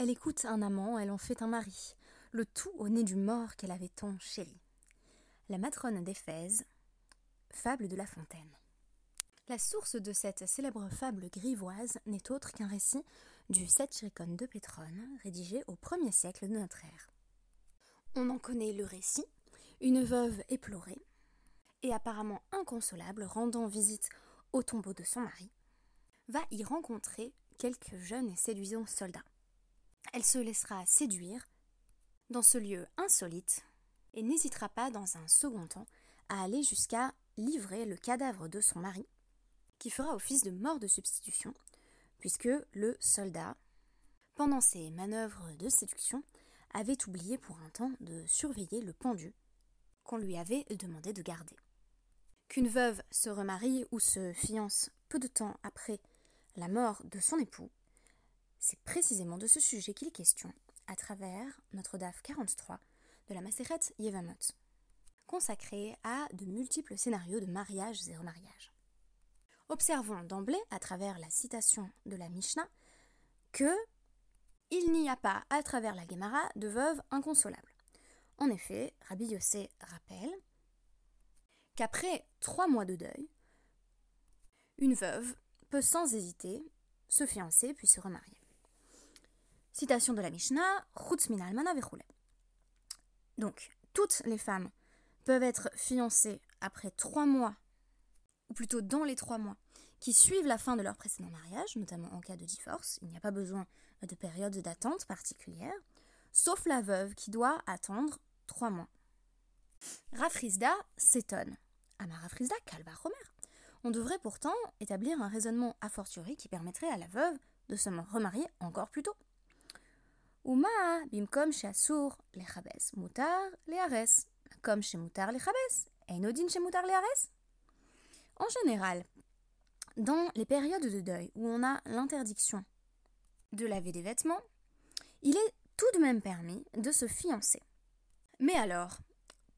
Elle écoute un amant, elle en fait un mari, le tout au nez du mort qu'elle avait tant chéri. La matrone d'Éphèse, fable de La Fontaine. La source de cette célèbre fable grivoise n'est autre qu'un récit du Satyricon de Pétrone, rédigé au 1er siècle de notre ère. On en connaît le récit, une veuve éplorée, et apparemment inconsolable, rendant visite au tombeau de son mari, va y rencontrer quelques jeunes et séduisants soldats. Elle se laissera séduire dans ce lieu insolite et n'hésitera pas dans un second temps à aller jusqu'à livrer le cadavre de son mari, qui fera office de mort de substitution, puisque le soldat, pendant ses manœuvres de séduction, avait oublié pour un temps de surveiller le pendu qu'on lui avait demandé de garder. Qu'une veuve se remarie ou se fiance peu de temps après la mort de son époux, c'est précisément de ce sujet qu'il est question à travers notre DAF 43 de la Maseret Yevamot, consacrée à de multiples scénarios de mariages et remariages. Observons d'emblée, à travers la citation de la Mishnah, que il n'y a pas, à travers la Gemara, de veuve inconsolable. En effet, Rabbi Yossé rappelle qu'après trois mois de deuil, une veuve peut sans hésiter se fiancer puis se remarier. Citation de la Mishnah, Donc, toutes les femmes peuvent être fiancées après trois mois, ou plutôt dans les trois mois, qui suivent la fin de leur précédent mariage, notamment en cas de divorce. Il n'y a pas besoin de période d'attente particulière, sauf la veuve qui doit attendre trois mois. Rafrizda s'étonne. Amar Rafrizda, Kalva Romer. On devrait pourtant établir un raisonnement a fortiori qui permettrait à la veuve de se remarier encore plus tôt. En général, dans les périodes de deuil où on a l'interdiction de laver des vêtements, il est tout de même permis de se fiancer. Mais alors,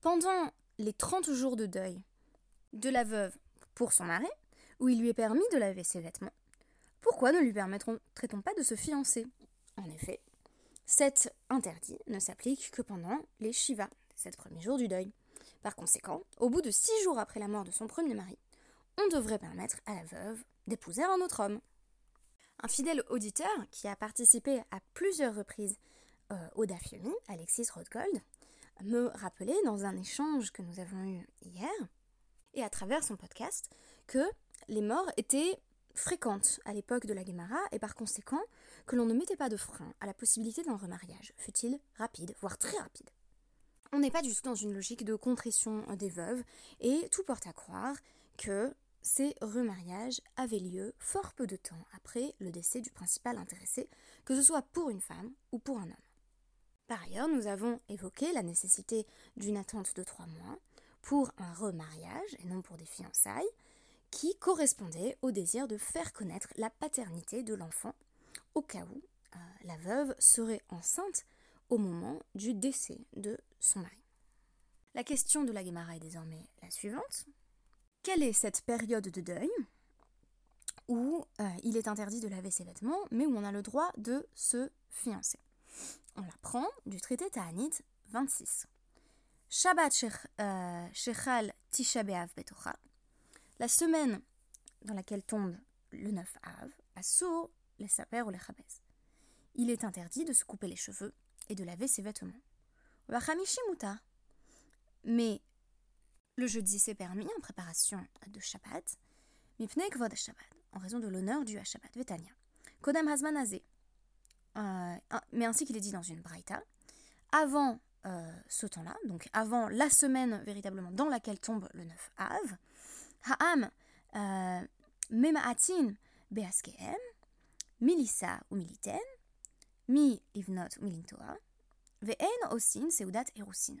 pendant les 30 jours de deuil de la veuve pour son mari, où il lui est permis de laver ses vêtements, pourquoi ne lui permettrait-on pas de se fiancer? En effet, cet interdit ne s'applique que pendant les Shiva, sept premiers jours du deuil. Par conséquent, au bout de six jours après la mort de son premier mari, on devrait permettre à la veuve d'épouser un autre homme. Un fidèle auditeur qui a participé à plusieurs reprises euh, au Dafyomi, Alexis Rothgold, me rappelait dans un échange que nous avons eu hier, et à travers son podcast, que les morts étaient fréquentes à l'époque de la Guémara et par conséquent que l'on ne mettait pas de frein à la possibilité d'un remariage, fut-il rapide, voire très rapide. On n'est pas du tout dans une logique de contrition des veuves et tout porte à croire que ces remariages avaient lieu fort peu de temps après le décès du principal intéressé, que ce soit pour une femme ou pour un homme. Par ailleurs, nous avons évoqué la nécessité d'une attente de trois mois pour un remariage et non pour des fiançailles, qui correspondait au désir de faire connaître la paternité de l'enfant au cas où euh, la veuve serait enceinte au moment du décès de son mari. La question de la Guémara est désormais la suivante. Quelle est cette période de deuil où euh, il est interdit de laver ses vêtements, mais où on a le droit de se fiancer? On la prend du traité Ta'anit 26. Shabbat Shechal euh, Tisha B'Av Betocha. La semaine dans laquelle tombe le 9 Av, Assur les saper ou les chabez. Il est interdit de se couper les cheveux et de laver ses vêtements. Mais le jeudi, c'est permis en préparation de Shabbat, en raison de l'honneur dû à Shabbat. Kodam euh, mais ainsi qu'il est dit dans une Braïta, avant euh, ce temps-là, donc avant la semaine véritablement dans laquelle tombe le 9 Av, Ha'am euh, Mema'atin Beaskehem, Milissa ou Militen, Mi Ivnot ou Milintoa, Ve'en Osin Seudat Erusin.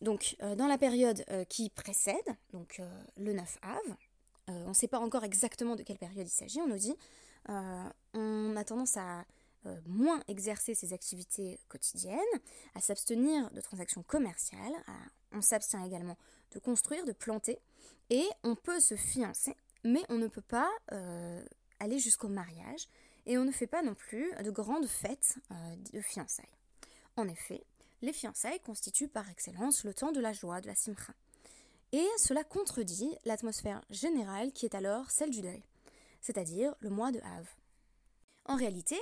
Donc, euh, dans la période euh, qui précède, donc euh, le 9 Av, on ne sait pas encore exactement de quelle période il s'agit, on nous dit, on a tendance à moins exercer ses activités quotidiennes, à s'abstenir de transactions commerciales, on s'abstient également de construire, de planter, et on peut se fiancer, mais on ne peut pas aller jusqu'au mariage, Et on ne fait pas non plus de grandes fêtes euh, de fiançailles. En effet, les fiançailles constituent par excellence le temps de la joie, de la simcha. Et cela contredit l'atmosphère générale qui est alors celle du deuil, c'est-à-dire le mois de Av. En réalité,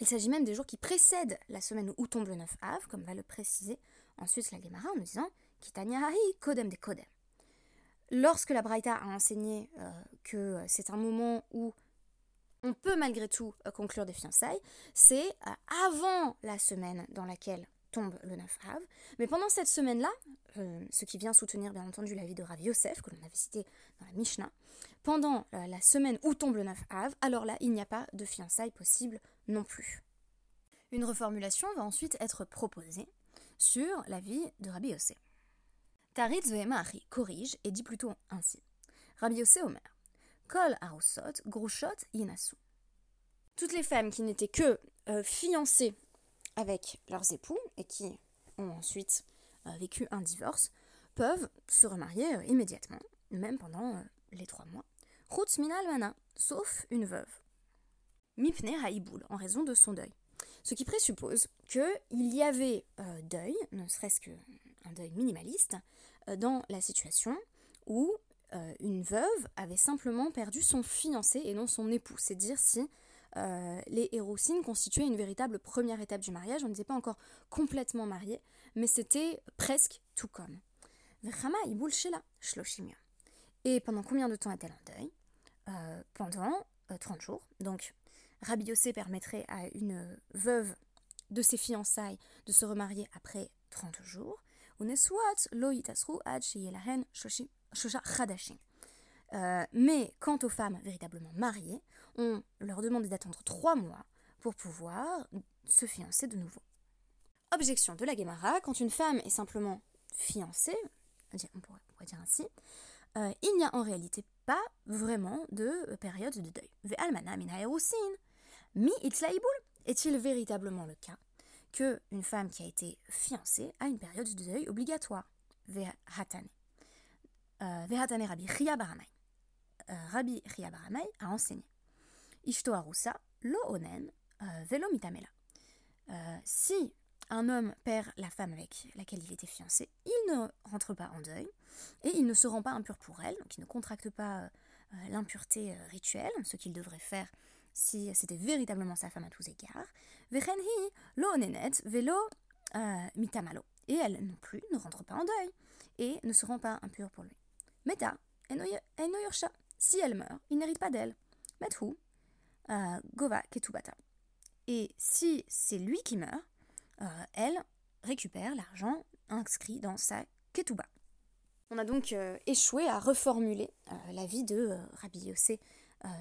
il s'agit même des jours qui précèdent la semaine où tombe le 9 Av, comme va le préciser ensuite la Gemara en nous disant Kitanyahari Kodem de Kodem. Lorsque la Braïta a enseigné euh, que c'est un moment où on peut malgré tout euh, conclure des fiançailles, c'est euh, avant la semaine dans laquelle tombe le 9 Av. Mais pendant cette semaine-là, ce qui vient soutenir bien entendu la vie de Rav Yosef, que l'on avait cité dans la Mishnah, pendant la semaine où tombe le 9 Av, alors là, il n'y a pas de fiançailles possible non plus. Une reformulation va ensuite être proposée sur la vie de Rabbi Yossé. Taritz Vehemahri corrige et dit plutôt ainsi Rabbi Yossé Kol Arosot Grushot Yinasu. Toutes les femmes qui n'étaient que euh, fiancées avec leurs époux et qui ont ensuite euh, vécu un divorce peuvent se remarier euh, immédiatement, même pendant les trois mois. Rutz Minal Mana, sauf une veuve. Mipne Haïboul, en raison de son deuil. Ce qui présuppose qu'il y avait deuil, ne serait-ce qu'un deuil minimaliste, euh, dans la situation où euh, une veuve avait simplement perdu son fiancé et non son époux. C'est dire si les hérocines constituaient une véritable première étape du mariage. On n'était pas encore complètement mariés, mais c'était presque tout comme. Et pendant combien de temps est-elle en deuil? Pendant 30 jours. Donc Rabbi Yossé permettrait à une veuve de ses fiançailles de se remarier après 30 jours. Euh, mais quant aux femmes véritablement mariées, on leur demande d'attendre trois mois pour pouvoir se fiancer de nouveau. Objection de la Gemara, quand une femme est simplement fiancée, on pourrait, dire ainsi, euh, il n'y a en réalité pas vraiment de période de deuil. Mi est-il véritablement le cas? Que une femme qui a été fiancée a une période de deuil obligatoire Vehatane. Euh, Vehatane Rabbi Baramai. Euh, Rabbi Chia Baramai a enseigné. Ishto Arusa lo onen euh, velo mitamela. Si un homme perd la femme avec laquelle il était fiancé, il ne rentre pas en deuil et il ne se rend pas impur pour elle, donc il ne contracte pas l'impureté rituelle, ce qu'il devrait faire si c'était véritablement sa femme à tous égards. lo velo euh, mitamalo. Et elle non plus ne rentre pas en deuil et ne se rend pas impure pour lui. Meta, enoyorsha. Si elle meurt, il n'hérite pas d'elle. Methu, euh, gova ketubata. Et si c'est lui qui meurt, euh, elle récupère l'argent inscrit dans sa ketuba. On a donc échoué à reformuler la vie de Rabbi Yossé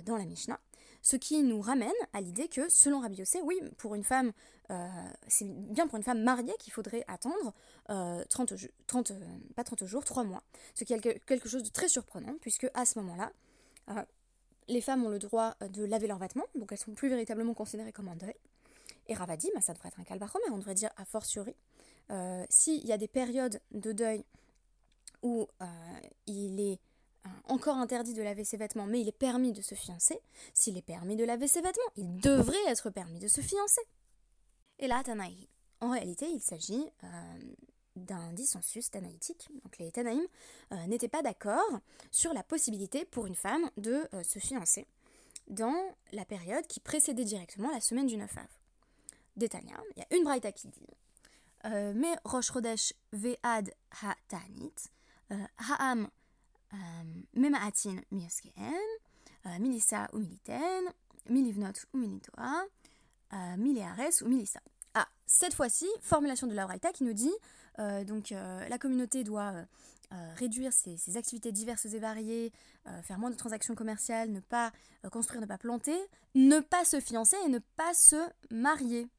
dans la Mishnah. Ce qui nous ramène à l'idée que, selon Rabbi Yossé, oui, pour une femme, euh, c'est bien pour une femme mariée qu'il faudrait attendre 30, euh, 30 euh, pas 30 jours, 3 mois. Ce qui est quelque chose de très surprenant, puisque à ce moment-là, les femmes ont le droit de laver leurs vêtements, donc elles sont plus véritablement considérées comme un deuil. Et Ravadi, bah, ça devrait être un calvaire, mais on devrait dire a fortiori, s'il y a des périodes de deuil où il est encore interdit de laver ses vêtements, mais il est permis de se fiancer, s'il est permis de laver ses vêtements, il devrait être permis de se fiancer. Et là, Tanaï. En réalité, il s'agit euh, d'un dissensus tanaïtique. Donc les Tanaïm euh, n'étaient pas d'accord sur la possibilité pour une femme de euh, se fiancer dans la période qui précédait directement la semaine du 9 av. Détania, il y a une braïta qui dit Mais Rosh Chodesh ve'ad ha-tanit, ha'am euh, Memaatin Mioskeen, euh, Milissa ou Militaine, Milivnot ou Militoa, euh, Miliares ou Milissa. Ah, cette fois-ci, formulation de la Braïta qui nous dit donc la communauté doit réduire ses, activités diverses et variées, faire moins de transactions commerciales, ne pas construire, ne pas planter, ne pas se fiancer et ne pas se marier.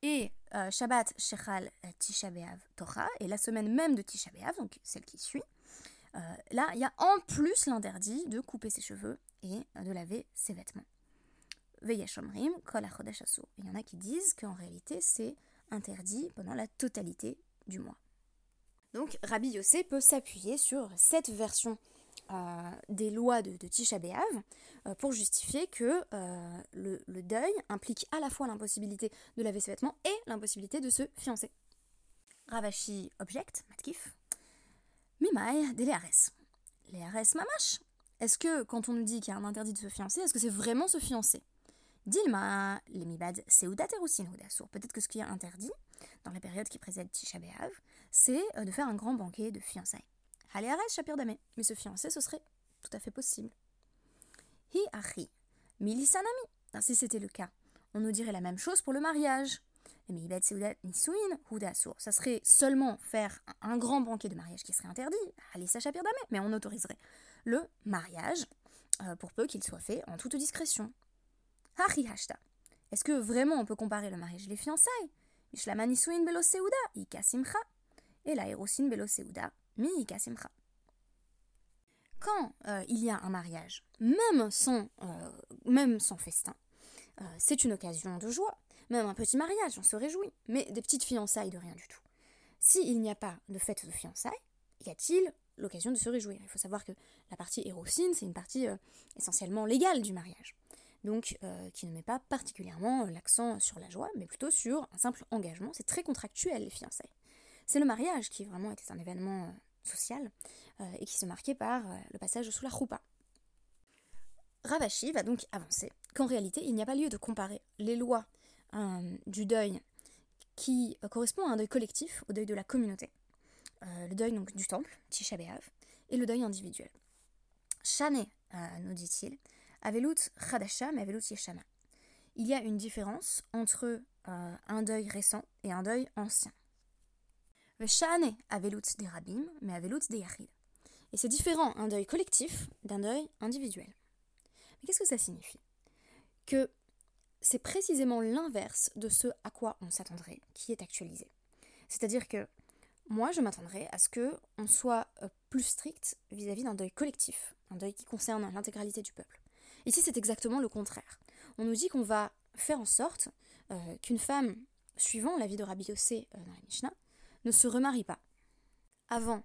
Et Shabbat Shechal Tisha B'Av Torah, et la semaine même de Tisha B'Av, donc celle qui suit, euh, là, il y a en plus l'interdit de couper ses cheveux et de laver ses vêtements. Il y en a qui disent qu'en réalité, c'est interdit pendant la totalité du mois. Donc, Rabbi Yossé peut s'appuyer sur cette version euh, des lois de, Tisha B'Av euh, pour justifier que euh, le, le deuil implique à la fois l'impossibilité de laver ses vêtements et l'impossibilité de se fiancer. Ravashi objecte, matkif. Mimai des Léares. Léares mamash. Est-ce que quand on nous dit qu'il y a un interdit de se fiancer, est-ce que c'est vraiment se fiancer? Dilma, les mibad, hudasour. Peut-être que ce qui est interdit, dans la période qui précède Tisha c'est euh, de faire un grand banquet de fiançailles. Allez, arrête, Damé. Mais se fiancer, ce serait tout à fait possible. Hi achi, milisanami. Si c'était le cas, on nous dirait la même chose pour le mariage. Mais nisuin hudasour. Ça serait seulement faire un grand banquet de mariage qui serait interdit. Allez, ça Shapir. Mais on autoriserait le mariage euh, pour peu qu'il soit fait en toute discrétion. Est-ce que vraiment on peut comparer le mariage et les fiançailles. Et la mi. Quand euh, il y a un mariage, même sans, euh, même sans festin, c'est une occasion de joie. Même un petit mariage, on se réjouit. Mais des petites fiançailles de rien du tout. S'il n'y a pas de fête de fiançailles, y a-t-il l'occasion de se réjouir? Il faut savoir que la partie érosine, c'est une partie essentiellement légale du mariage donc euh, qui ne met pas particulièrement l'accent sur la joie, mais plutôt sur un simple engagement. C'est très contractuel les fiançailles. C'est le mariage qui vraiment était un événement euh, social euh, et qui se marquait par le passage sous la roupa. Ravashi va donc avancer qu'en réalité il n'y a pas lieu de comparer les lois du deuil qui correspond à un deuil collectif, au deuil de la communauté, le deuil donc du temple, Tisha et le deuil individuel. Shane, nous dit-il, Avelut Khadasha, mais Avelut Yeshana. Il y a une différence entre euh, un deuil récent et un deuil ancien. Veshane Avelut des Rabim, mais Avelut des Yachid. Et c'est différent un deuil collectif d'un deuil individuel. Mais qu'est-ce que ça signifie? Que c'est précisément l'inverse de ce à quoi on s'attendrait qui est actualisé. C'est-à-dire que moi, je m'attendrais à ce que on soit euh, plus strict vis-à-vis d'un deuil collectif, un deuil qui concerne l'intégralité du peuple. Ici, c'est exactement le contraire. On nous dit qu'on va faire en sorte euh, qu'une femme, suivant l'avis de Rabbi Yossé euh, dans la Mishnah, ne se remarie pas avant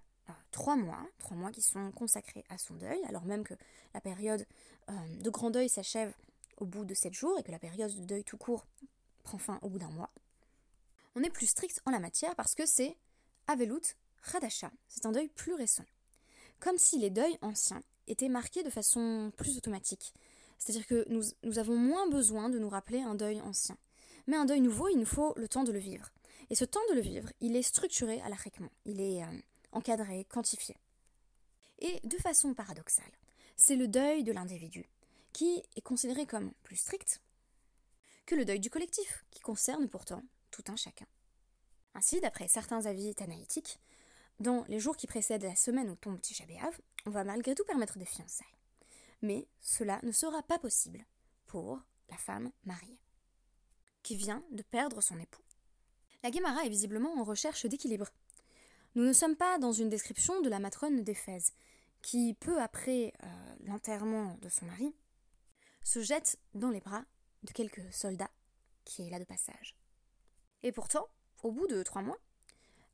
trois mois, trois mois qui sont consacrés à son deuil, alors même que la période de grand deuil s'achève au bout de sept jours et que la période de deuil tout court prend fin au bout d'un mois. On est plus strict en la matière parce que c'est Avelut Radasha, c'est un deuil plus récent. Comme si les deuils anciens étaient marqués de façon plus automatique, c'est-à-dire que nous, avons moins besoin de nous rappeler un deuil ancien. Mais un deuil nouveau, il nous faut le temps de le vivre. Et ce temps de le vivre, il est structuré à l'arrêtement. Il est euh, encadré, quantifié. Et de façon paradoxale, c'est le deuil de l'individu qui est considéré comme plus strict que le deuil du collectif, qui concerne pourtant tout un chacun. Ainsi, d'après certains avis tanaïtiques, dans les jours qui précèdent la semaine où tombe Tisha B'Av, on va malgré tout permettre des fiançailles mais cela ne sera pas possible pour la femme mariée, qui vient de perdre son époux. La Guémara est visiblement en recherche d'équilibre. Nous ne sommes pas dans une description de la matrone d'Éphèse, qui, peu après euh, l'enterrement de son mari, se jette dans les bras de quelques soldats qui est là de passage. Et pourtant, au bout de trois mois,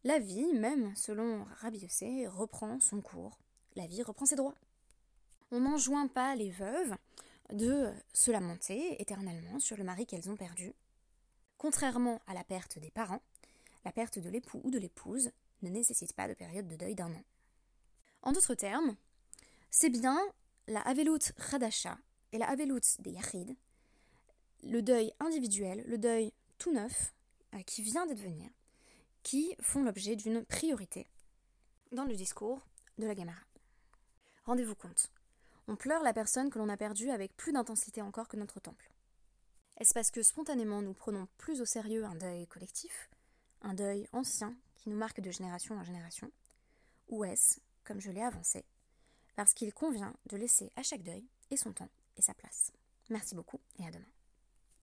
la vie, même selon Rabbi Yossé, reprend son cours. La vie reprend ses droits on n'enjoint pas les veuves de se lamenter éternellement sur le mari qu'elles ont perdu. Contrairement à la perte des parents, la perte de l'époux ou de l'épouse ne nécessite pas de période de deuil d'un an. En d'autres termes, c'est bien la Avelut Radasha et la Avelut des Yachid, le deuil individuel, le deuil tout neuf, euh, qui vient d'advenir, qui font l'objet d'une priorité dans le discours de la Gamara. Rendez-vous compte, on pleure la personne que l'on a perdue avec plus d'intensité encore que notre temple. Est-ce parce que spontanément nous prenons plus au sérieux un deuil collectif, un deuil ancien qui nous marque de génération en génération Ou est-ce, comme je l'ai avancé, parce qu'il convient de laisser à chaque deuil et son temps sa place Merci beaucoup et à demain.